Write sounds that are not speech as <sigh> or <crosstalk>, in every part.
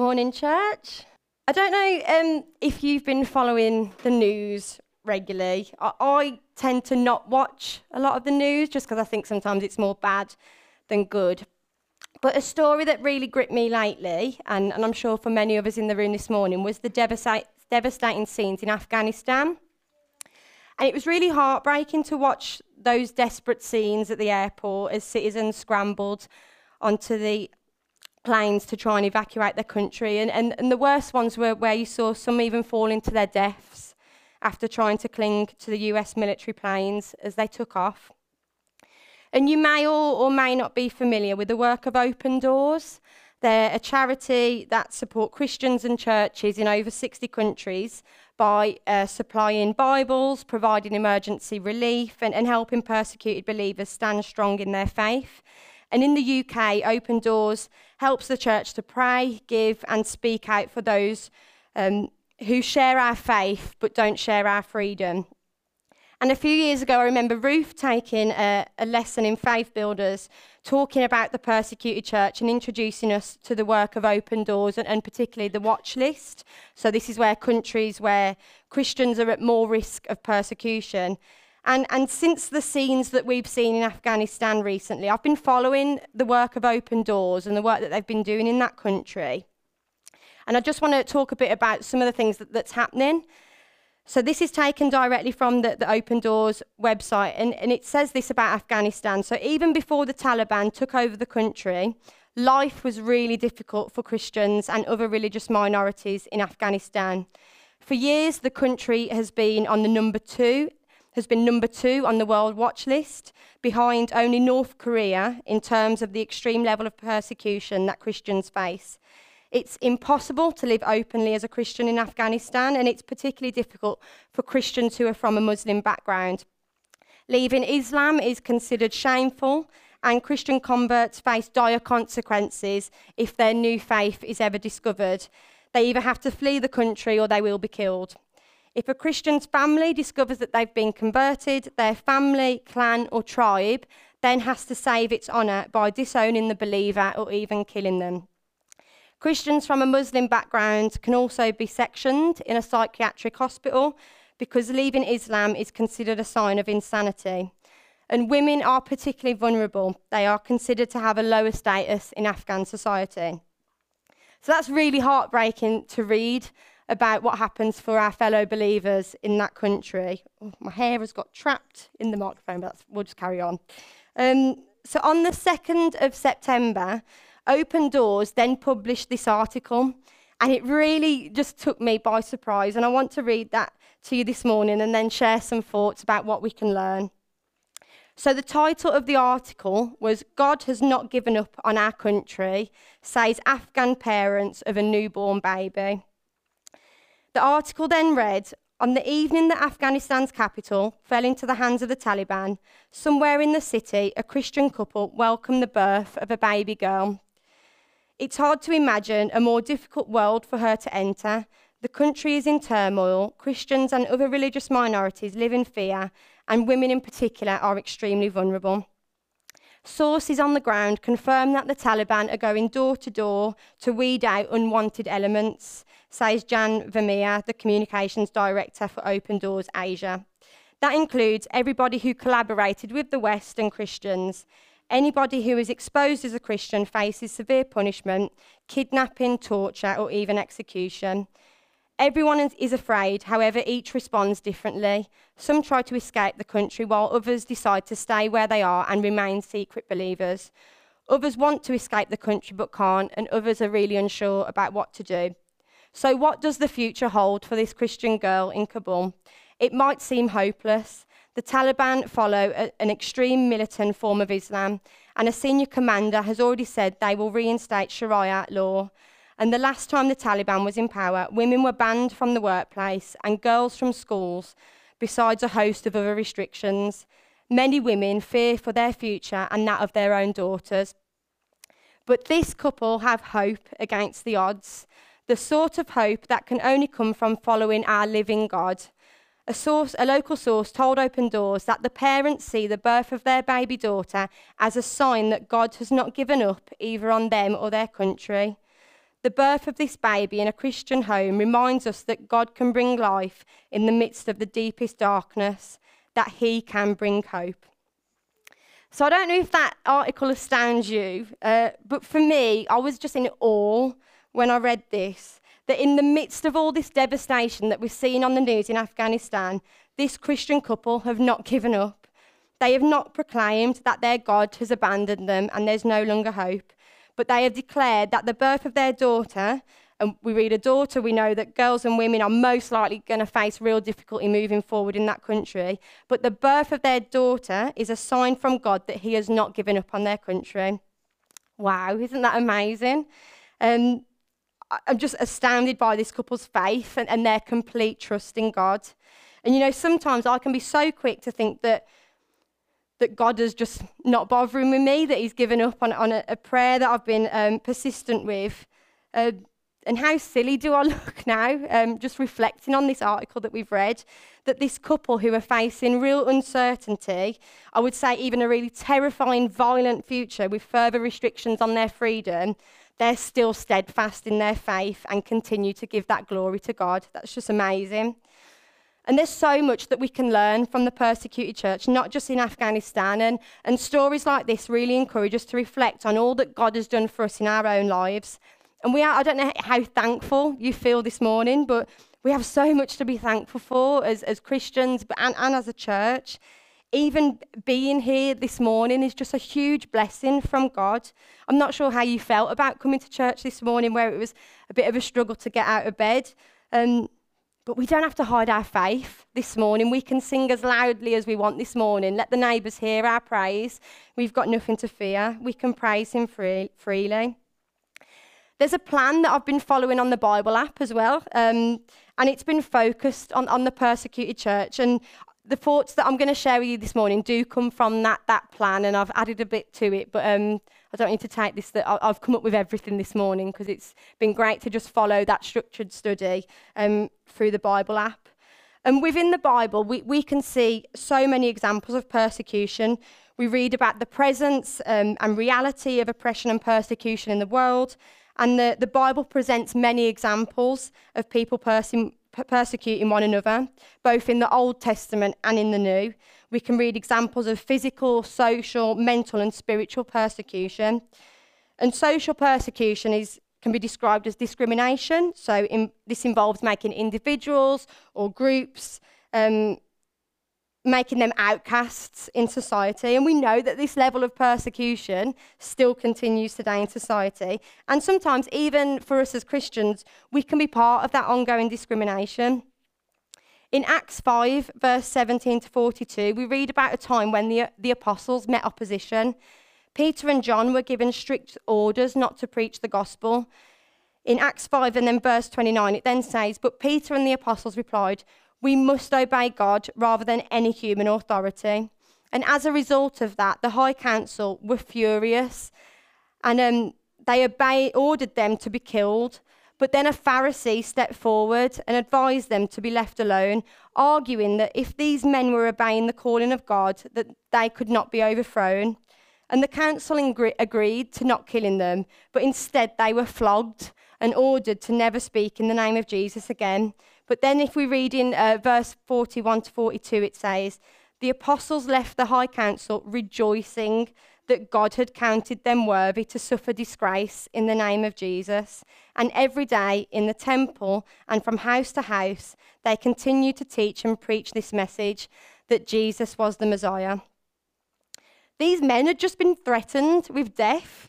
Morning, church. I don't know um, if you've been following the news regularly. I, I tend to not watch a lot of the news just because I think sometimes it's more bad than good. But a story that really gripped me lately, and, and I'm sure for many of us in the room this morning, was the devastating scenes in Afghanistan. And it was really heartbreaking to watch those desperate scenes at the airport as citizens scrambled onto the planes to try and evacuate their country. And, and, and the worst ones were where you saw some even falling to their deaths after trying to cling to the US military planes as they took off. And you may all or may not be familiar with the work of Open Doors. They're a charity that support Christians and churches in over 60 countries by uh, supplying Bibles, providing emergency relief, and, and helping persecuted believers stand strong in their faith. And in the UK, Open Doors helps the church to pray, give, and speak out for those um, who share our faith but don't share our freedom. And a few years ago, I remember Ruth taking a, a, lesson in Faith Builders, talking about the persecuted church and introducing us to the work of Open Doors and, and particularly the watch list. So, this is where countries where Christians are at more risk of persecution and, and since the scenes that we've seen in Afghanistan recently, I've been following the work of Open Doors and the work that they've been doing in that country. And I just want to talk a bit about some of the things that, that's happening. So, this is taken directly from the, the Open Doors website, and, and it says this about Afghanistan. So, even before the Taliban took over the country, life was really difficult for Christians and other religious minorities in Afghanistan. For years, the country has been on the number two has been number two on the World Watch list, behind only North Korea in terms of the extreme level of persecution that Christians face. It's impossible to live openly as a Christian in Afghanistan, and it's particularly difficult for Christians who are from a Muslim background. Leaving Islam is considered shameful, and Christian converts face dire consequences if their new faith is ever discovered. They either have to flee the country or they will be killed. If a Christian's family discovers that they've been converted, their family, clan, or tribe then has to save its honour by disowning the believer or even killing them. Christians from a Muslim background can also be sectioned in a psychiatric hospital because leaving Islam is considered a sign of insanity. And women are particularly vulnerable. They are considered to have a lower status in Afghan society. So that's really heartbreaking to read about what happens for our fellow believers in that country. Oh, my hair has got trapped in the microphone, but we'll just carry on. Um, so, on the 2nd of September, Open Doors then published this article, and it really just took me by surprise. And I want to read that to you this morning and then share some thoughts about what we can learn. So, the title of the article was God Has Not Given Up on Our Country, says Afghan parents of a newborn baby. The article then read On the evening that Afghanistan's capital fell into the hands of the Taliban, somewhere in the city, a Christian couple welcomed the birth of a baby girl. It's hard to imagine a more difficult world for her to enter. The country is in turmoil, Christians and other religious minorities live in fear, and women in particular are extremely vulnerable. Sources on the ground confirm that the Taliban are going door to door to weed out unwanted elements says Jan Vermeer, the Communications Director for Open Doors Asia. That includes everybody who collaborated with the West and Christians. Anybody who is exposed as a Christian faces severe punishment, kidnapping, torture, or even execution. Everyone is afraid, however, each responds differently. Some try to escape the country, while others decide to stay where they are and remain secret believers. Others want to escape the country but can't, and others are really unsure about what to do. So, what does the future hold for this Christian girl in Kabul? It might seem hopeless. The Taliban follow a, an extreme militant form of Islam, and a senior commander has already said they will reinstate Sharia law. And the last time the Taliban was in power, women were banned from the workplace and girls from schools, besides a host of other restrictions. Many women fear for their future and that of their own daughters. But this couple have hope against the odds the sort of hope that can only come from following our living God. A, source, a local source told Open Doors that the parents see the birth of their baby daughter as a sign that God has not given up either on them or their country. The birth of this baby in a Christian home reminds us that God can bring life in the midst of the deepest darkness, that He can bring hope. So I don't know if that article astounds you, uh, but for me, I was just in awe when I read this that in the midst of all this devastation that we're seeing on the news in Afghanistan, this Christian couple have not given up. They have not proclaimed that their God has abandoned them and there's no longer hope, but they have declared that the birth of their daughter, and we read a daughter, we know that girls and women are most likely going to face real difficulty moving forward in that country, but the birth of their daughter is a sign from God that He has not given up on their country. Wow, isn't that amazing? Um, I'm just astounded by this couple's faith and, and their complete trust in God. And you know, sometimes I can be so quick to think that that God is just not bothering with me, that He's given up on, on a, a prayer that I've been um, persistent with. Uh, and how silly do I <laughs> look now, um, just reflecting on this article that we've read, that this couple who are facing real uncertainty, I would say even a really terrifying, violent future with further restrictions on their freedom, they're still steadfast in their faith and continue to give that glory to God. That's just amazing. And there's so much that we can learn from the persecuted church, not just in Afghanistan. And, and stories like this really encourage us to reflect on all that God has done for us in our own lives. And we are, I don't know how thankful you feel this morning, but we have so much to be thankful for as, as Christians and, and as a church even being here this morning is just a huge blessing from God. I'm not sure how you felt about coming to church this morning, where it was a bit of a struggle to get out of bed. Um, but we don't have to hide our faith this morning. We can sing as loudly as we want this morning. Let the neighbours hear our praise. We've got nothing to fear. We can praise Him free, freely. There's a plan that I've been following on the Bible app as well, um, and it's been focused on, on the persecuted church. And the thoughts that I'm going to share with you this morning do come from that, that plan, and I've added a bit to it. But um, I don't need to take this that I've come up with everything this morning because it's been great to just follow that structured study um, through the Bible app. And within the Bible, we, we can see so many examples of persecution. We read about the presence um, and reality of oppression and persecution in the world. And the, the Bible presents many examples of people perse- persecuting one another, both in the Old Testament and in the New. We can read examples of physical, social, mental, and spiritual persecution. And social persecution is, can be described as discrimination. So, in, this involves making individuals or groups um, making them outcasts in society. And we know that this level of persecution still continues today in society. And sometimes, even for us as Christians, we can be part of that ongoing discrimination. In Acts 5, verse 17 to 42, we read about a time when the, the apostles met opposition. Peter and John were given strict orders not to preach the gospel. In Acts 5 and then verse 29, it then says, But Peter and the apostles replied, we must obey God rather than any human authority. And as a result of that, the High Council were furious and um, they obey, ordered them to be killed. But then a Pharisee stepped forward and advised them to be left alone, arguing that if these men were obeying the calling of God, that they could not be overthrown. And the council agreed to not killing them, but instead they were flogged and ordered to never speak in the name of Jesus again. But then, if we read in uh, verse 41 to 42, it says, The apostles left the high council rejoicing that God had counted them worthy to suffer disgrace in the name of Jesus. And every day in the temple and from house to house, they continued to teach and preach this message that Jesus was the Messiah. These men had just been threatened with death.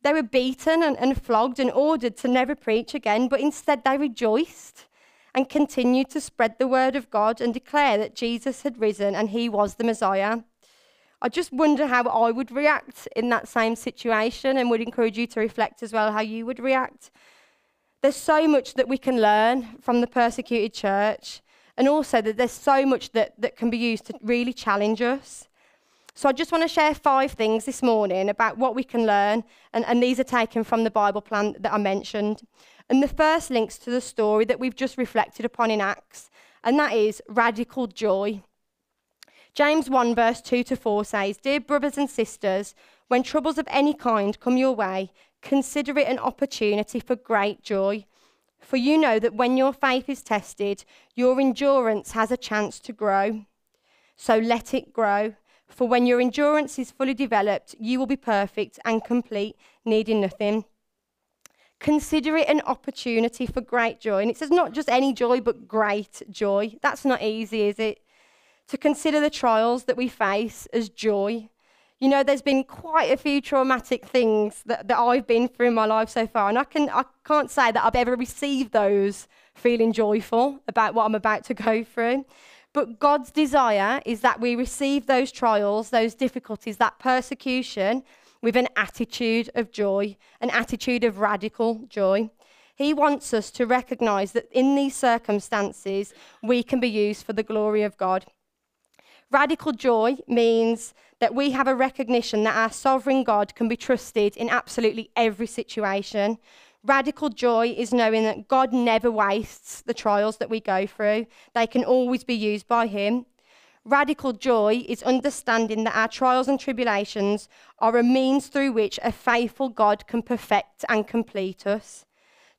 They were beaten and, and flogged and ordered to never preach again, but instead they rejoiced and continued to spread the word of God and declare that Jesus had risen and he was the Messiah. I just wonder how I would react in that same situation and would encourage you to reflect as well how you would react. There's so much that we can learn from the persecuted church, and also that there's so much that, that can be used to really challenge us. So I just want to share five things this morning about what we can learn, and, and these are taken from the Bible plan that I mentioned. And the first links to the story that we've just reflected upon in Acts, and that is radical joy. James 1, verse 2 to 4 says, Dear brothers and sisters, when troubles of any kind come your way, consider it an opportunity for great joy. For you know that when your faith is tested, your endurance has a chance to grow. So let it grow. For when your endurance is fully developed, you will be perfect and complete, needing nothing. Consider it an opportunity for great joy. And it says not just any joy, but great joy. That's not easy, is it? To consider the trials that we face as joy. You know, there's been quite a few traumatic things that, that I've been through in my life so far, and I, can, I can't say that I've ever received those feeling joyful about what I'm about to go through. But God's desire is that we receive those trials, those difficulties, that persecution with an attitude of joy, an attitude of radical joy. He wants us to recognize that in these circumstances, we can be used for the glory of God. Radical joy means that we have a recognition that our sovereign God can be trusted in absolutely every situation. Radical joy is knowing that God never wastes the trials that we go through, they can always be used by Him. Radical joy is understanding that our trials and tribulations are a means through which a faithful God can perfect and complete us.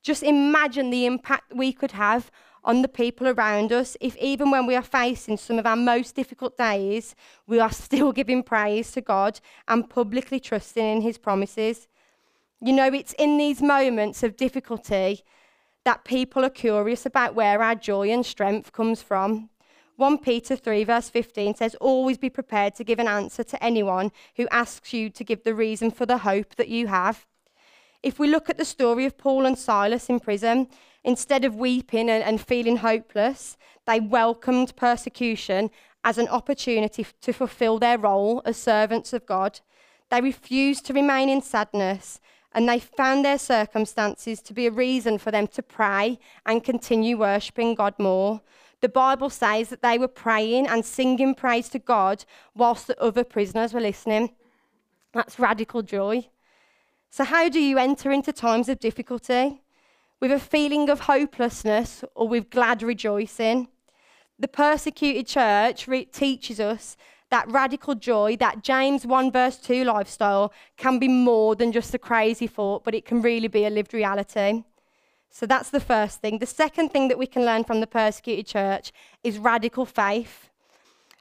Just imagine the impact we could have on the people around us if, even when we are facing some of our most difficult days, we are <laughs> still giving praise to God and publicly trusting in His promises. You know, it's in these moments of difficulty that people are curious about where our joy and strength comes from. 1 Peter 3, verse 15 says, Always be prepared to give an answer to anyone who asks you to give the reason for the hope that you have. If we look at the story of Paul and Silas in prison, instead of weeping and, and feeling hopeless, they welcomed persecution as an opportunity to fulfill their role as servants of God. They refused to remain in sadness and they found their circumstances to be a reason for them to pray and continue worshipping God more. The Bible says that they were praying and singing praise to God whilst the other prisoners were listening. That's radical joy. So, how do you enter into times of difficulty? With a feeling of hopelessness or with glad rejoicing? The persecuted church re- teaches us that radical joy, that James 1 verse 2 lifestyle, can be more than just a crazy thought, but it can really be a lived reality. So that's the first thing. The second thing that we can learn from the persecuted church is radical faith.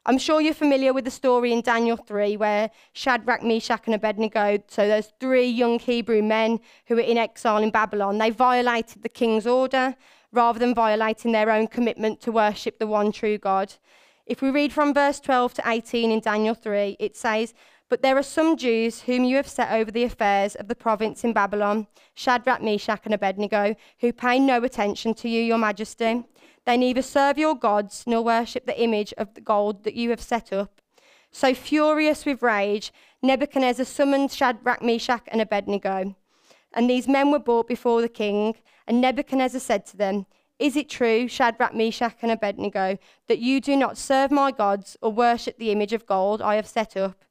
I'm sure you're familiar with the story in Daniel 3 where Shadrach, Meshach, and Abednego, so there's three young Hebrew men who were in exile in Babylon, they violated the king's order rather than violating their own commitment to worship the one true God. If we read from verse 12 to 18 in Daniel 3, it says, But there are some Jews whom you have set over the affairs of the province in Babylon, Shadrach, Meshach, and Abednego, who pay no attention to you, your majesty. They neither serve your gods nor worship the image of the gold that you have set up. So, furious with rage, Nebuchadnezzar summoned Shadrach, Meshach, and Abednego. And these men were brought before the king, and Nebuchadnezzar said to them, Is it true, Shadrach, Meshach, and Abednego, that you do not serve my gods or worship the image of gold I have set up?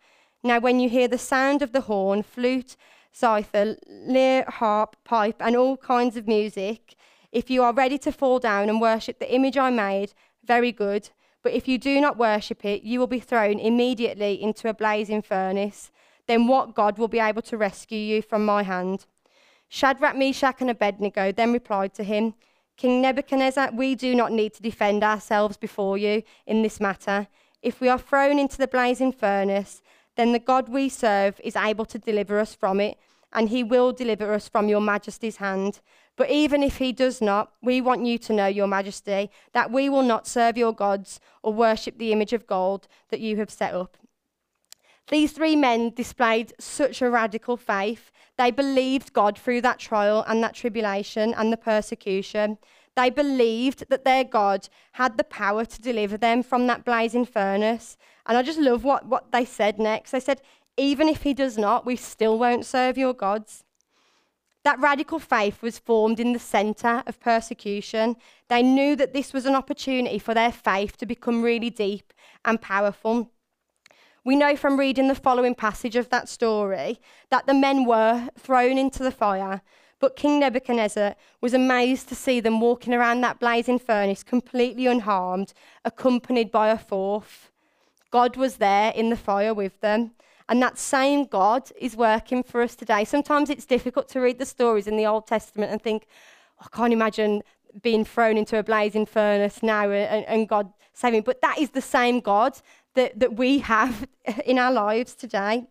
Now, when you hear the sound of the horn, flute, zither, lyre, harp, pipe, and all kinds of music, if you are ready to fall down and worship the image I made, very good. But if you do not worship it, you will be thrown immediately into a blazing furnace. Then what God will be able to rescue you from my hand? Shadrach, Meshach, and Abednego then replied to him, King Nebuchadnezzar, we do not need to defend ourselves before you in this matter. If we are thrown into the blazing furnace, then the God we serve is able to deliver us from it, and he will deliver us from your majesty's hand. But even if he does not, we want you to know, Your Majesty, that we will not serve your gods or worship the image of gold that you have set up. These three men displayed such a radical faith. They believed God through that trial and that tribulation and the persecution. They believed that their God had the power to deliver them from that blazing furnace. And I just love what, what they said next. They said, Even if he does not, we still won't serve your gods. That radical faith was formed in the centre of persecution. They knew that this was an opportunity for their faith to become really deep and powerful. We know from reading the following passage of that story that the men were thrown into the fire, but King Nebuchadnezzar was amazed to see them walking around that blazing furnace completely unharmed, accompanied by a fourth. God was there in the fire with them. And that same God is working for us today. Sometimes it's difficult to read the stories in the Old Testament and think, oh, I can't imagine being thrown into a blazing furnace now and, and God saving. But that is the same God that, that we have <laughs> in our lives today.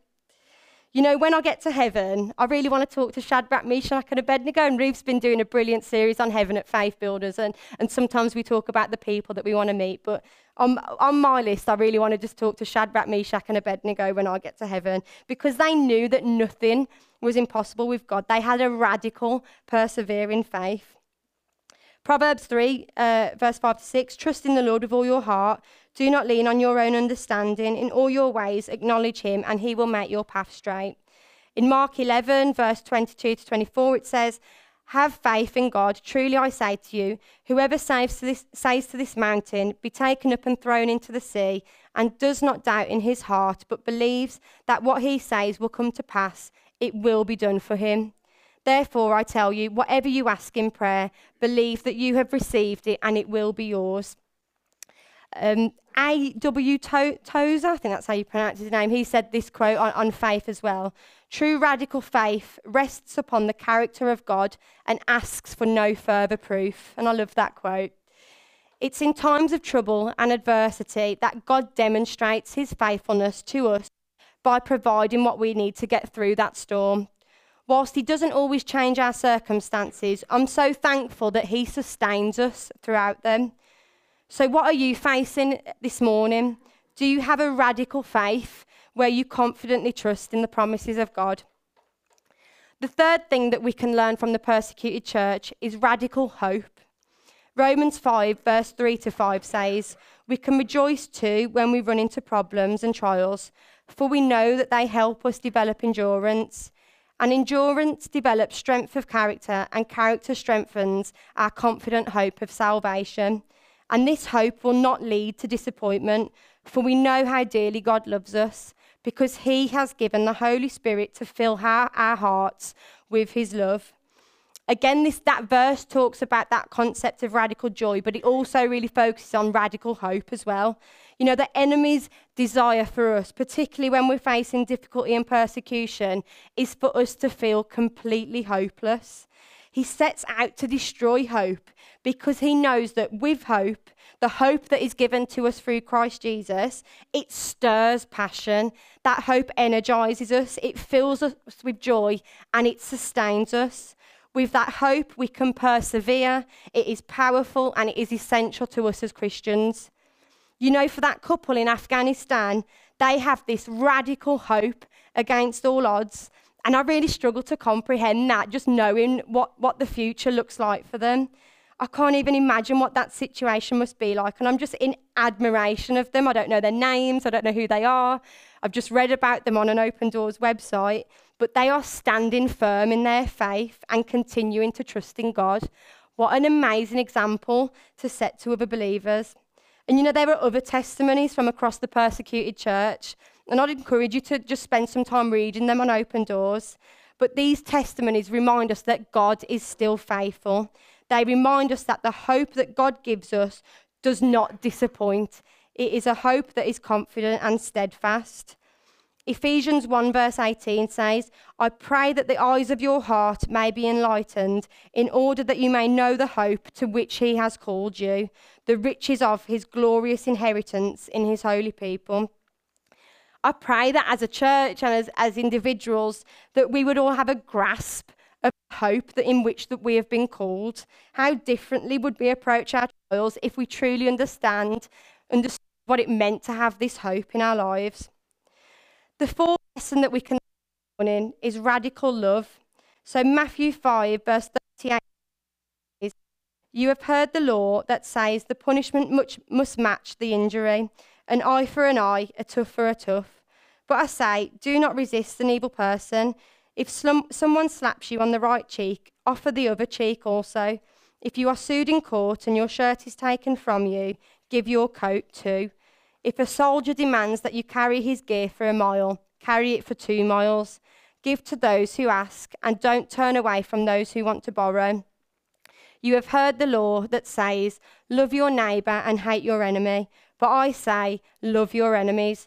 You know, when I get to heaven, I really want to talk to Shadrach, Meshach, and Abednego. And Ruth's been doing a brilliant series on heaven at Faith Builders. And, and sometimes we talk about the people that we want to meet. But on, on my list, I really want to just talk to Shadrach, Meshach, and Abednego when I get to heaven because they knew that nothing was impossible with God. They had a radical, persevering faith. Proverbs 3, uh, verse 5 to 6 Trust in the Lord with all your heart. Do not lean on your own understanding. In all your ways, acknowledge him, and he will make your path straight. In Mark 11, verse 22 to 24, it says, Have faith in God. Truly I say to you, whoever says to, this, says to this mountain, Be taken up and thrown into the sea, and does not doubt in his heart, but believes that what he says will come to pass, it will be done for him. Therefore, I tell you, whatever you ask in prayer, believe that you have received it and it will be yours. Um, A.W. To- Tozer, I think that's how you pronounce his name, he said this quote on, on faith as well. True radical faith rests upon the character of God and asks for no further proof. And I love that quote. It's in times of trouble and adversity that God demonstrates his faithfulness to us by providing what we need to get through that storm whilst He doesn't always change our circumstances, I'm so thankful that He sustains us throughout them. So, what are you facing this morning? Do you have a radical faith where you confidently trust in the promises of God? The third thing that we can learn from the persecuted church is radical hope. Romans 5, verse 3 to 5 says, We can rejoice too when we run into problems and trials, for we know that they help us develop endurance. And endurance develops strength of character, and character strengthens our confident hope of salvation. And this hope will not lead to disappointment, for we know how dearly God loves us, because He has given the Holy Spirit to fill our, our hearts with His love. Again, this that verse talks about that concept of radical joy, but it also really focuses on radical hope as well. You know, the enemy's desire for us, particularly when we're facing difficulty and persecution, is for us to feel completely hopeless. He sets out to destroy hope because he knows that with hope, the hope that is given to us through Christ Jesus, it stirs passion. That hope energizes us, it fills us with joy, and it sustains us. With that hope, we can persevere. It is powerful and it is essential to us as Christians. You know, for that couple in Afghanistan, they have this radical hope against all odds. And I really struggle to comprehend that, just knowing what, what the future looks like for them. I can't even imagine what that situation must be like. And I'm just in admiration of them. I don't know their names, I don't know who they are. I've just read about them on an Open Doors website. But they are standing firm in their faith and continuing to trust in God. What an amazing example to set to other believers. And you know, there are other testimonies from across the persecuted church. And I'd encourage you to just spend some time reading them on open doors. But these testimonies remind us that God is still faithful. They remind us that the hope that God gives us does not disappoint. It is a hope that is confident and steadfast. Ephesians 1, verse 18 says, I pray that the eyes of your heart may be enlightened, in order that you may know the hope to which he has called you, the riches of his glorious inheritance in his holy people. I pray that as a church and as, as individuals, that we would all have a grasp of hope that in which that we have been called. How differently would we approach our trials if we truly understand, understand what it meant to have this hope in our lives? The fourth lesson that we can learn in is radical love. So Matthew 5, verse 38 is, You have heard the law that says the punishment much, must match the injury, an eye for an eye, a tooth for a tooth. But I say, do not resist an evil person. If slum, someone slaps you on the right cheek, offer the other cheek also. If you are sued in court and your shirt is taken from you, give your coat too. If a soldier demands that you carry his gear for a mile, carry it for two miles. Give to those who ask, and don't turn away from those who want to borrow. You have heard the law that says, Love your neighbour and hate your enemy. But I say, Love your enemies.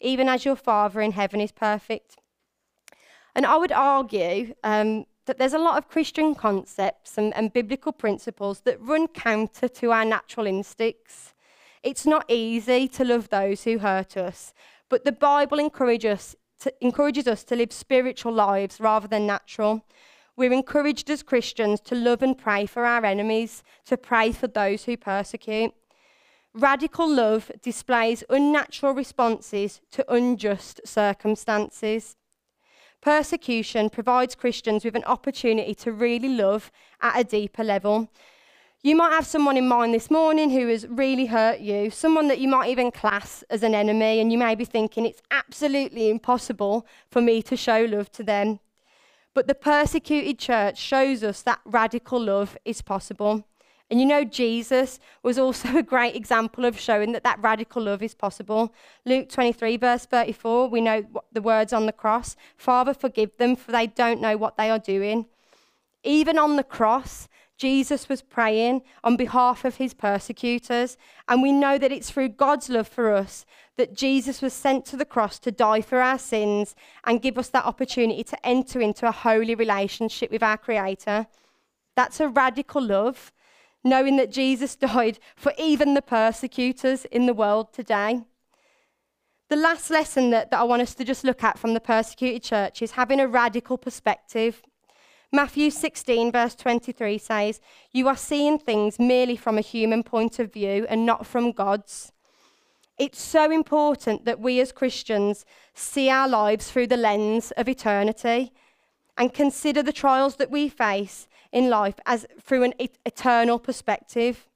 even as your Father in heaven is perfect. And I would argue um, that there's a lot of Christian concepts and, and biblical principles that run counter to our natural instincts. It's not easy to love those who hurt us, but the Bible encourages us to, encourages us to live spiritual lives rather than natural. We're encouraged as Christians to love and pray for our enemies, to pray for those who persecute. Radical love displays unnatural responses to unjust circumstances. Persecution provides Christians with an opportunity to really love at a deeper level. You might have someone in mind this morning who has really hurt you, someone that you might even class as an enemy, and you may be thinking it's absolutely impossible for me to show love to them. But the persecuted church shows us that radical love is possible. And you know, Jesus was also <laughs> a great example of showing that that radical love is possible. Luke 23, verse 34, we know the words on the cross Father, forgive them, for they don't know what they are doing. Even on the cross, Jesus was praying on behalf of his persecutors. And we know that it's through God's love for us that Jesus was sent to the cross to die for our sins and give us that opportunity to enter into a holy relationship with our Creator. That's a radical love knowing that Jesus <laughs> died for even the persecutors in the world today. The last lesson that, that I want us to just look at from the persecuted church is having a radical perspective. Matthew 16, verse 23 says, You are seeing things merely from a human point of view and not from God's. It's so important that we as Christians see our lives through the lens of eternity and consider the trials that we face in life as through an eternal perspective.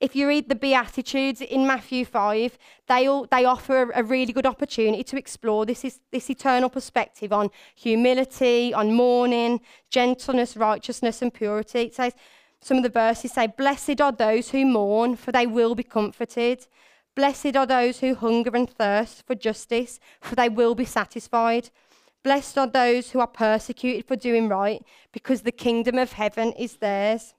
If you read the Beatitudes in Matthew 5, they, all, they offer a, a really good opportunity to explore this, is, this eternal perspective on humility, on mourning, gentleness, righteousness, and purity. It says, some of the verses say, Blessed are those who mourn, for they will be comforted. Blessed are those who hunger and thirst for justice, for they will be satisfied. Blessed are those who are persecuted for doing right, because the kingdom of heaven is theirs.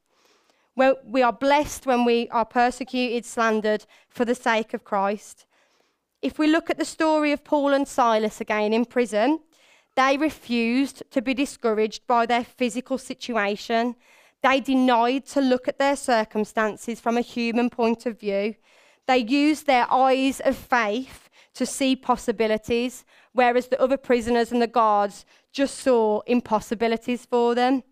Well, we are blessed when we are persecuted, slandered for the sake of Christ. If we look at the story of Paul and Silas again in prison, they refused to be discouraged by their physical situation. They denied to look at their circumstances from a human point of view. They used their eyes of faith to see possibilities, whereas the other prisoners and the guards just saw impossibilities for them.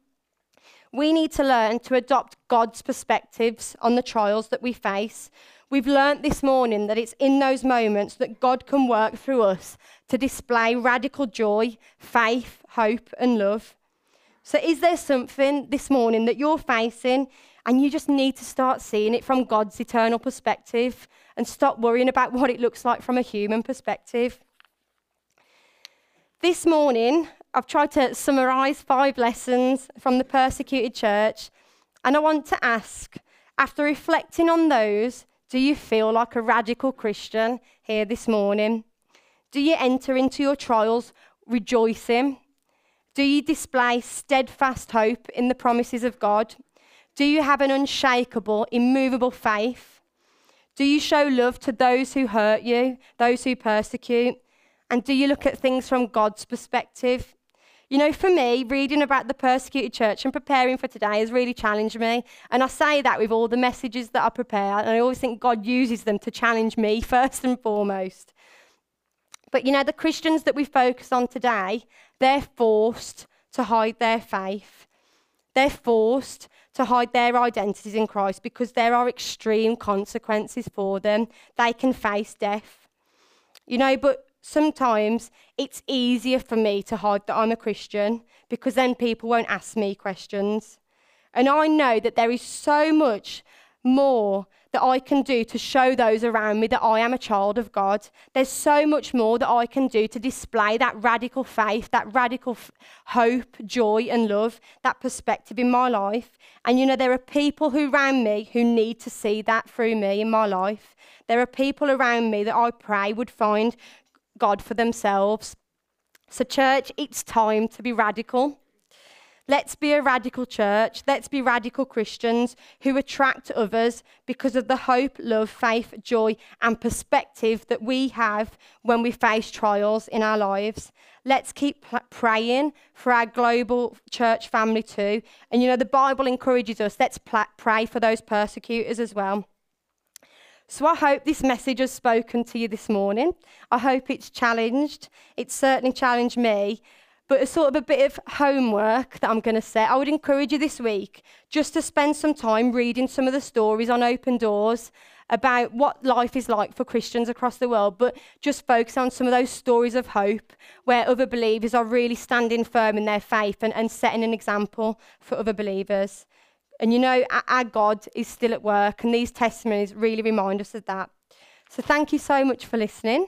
We need to learn to adopt God's perspectives on the trials that we face. We've learnt this morning that it's in those moments that God can work through us to display radical joy, faith, hope, and love. So, is there something this morning that you're facing and you just need to start seeing it from God's eternal perspective and stop worrying about <laughs> what it looks like from a human perspective? This morning, I've tried to summarize five lessons from the persecuted church, and I want to ask after reflecting on those, do you feel like a radical Christian here this morning? Do you enter into your trials rejoicing? Do you display steadfast hope in the promises of God? Do you have an unshakable, immovable faith? Do you show love to those who hurt you, those who persecute? And do you look at things from God's perspective? You know, for me, reading about the persecuted church and preparing for today has really challenged me. And I say that with all the messages that I prepare, and I always think God uses them to challenge me <laughs> first and foremost. But you know, the Christians that we focus on today, they're forced to hide their faith. They're forced to hide their identities in Christ because there are extreme consequences for them. They can face death. You know, but sometimes it's easier for me to hide that I'm a Christian because then people won't ask me questions. And I know that there is so much more that I can do to show those around me that I am a child of God. There's so much more that I can do to display that radical faith, that radical f- hope, joy, and love, that perspective in my life. And you know, there are people who around me who need to see that through me in my life. There are people around me that I pray would find God for themselves. So, church, it's time to be radical. Let's be a radical church. Let's be radical Christians who attract others because of the hope, love, faith, joy, and perspective that we have when we face trials in our lives. Let's keep praying for our global church family too. And you know, the Bible encourages us, let's pray for those persecutors as well. So I hope this message has spoken to you this morning. I hope it's challenged. It's certainly challenged me but as sort of a bit of homework that I'm going to set. I would encourage you this week just to spend some time reading some of the stories on Open Doors about what life is like for Christians across the world, but just focus on some of those stories of hope where other believers are really standing firm in their faith and, and setting an example for other believers. And you know, our God is still at work, and these testimonies really remind us of that. So thank you so much for listening.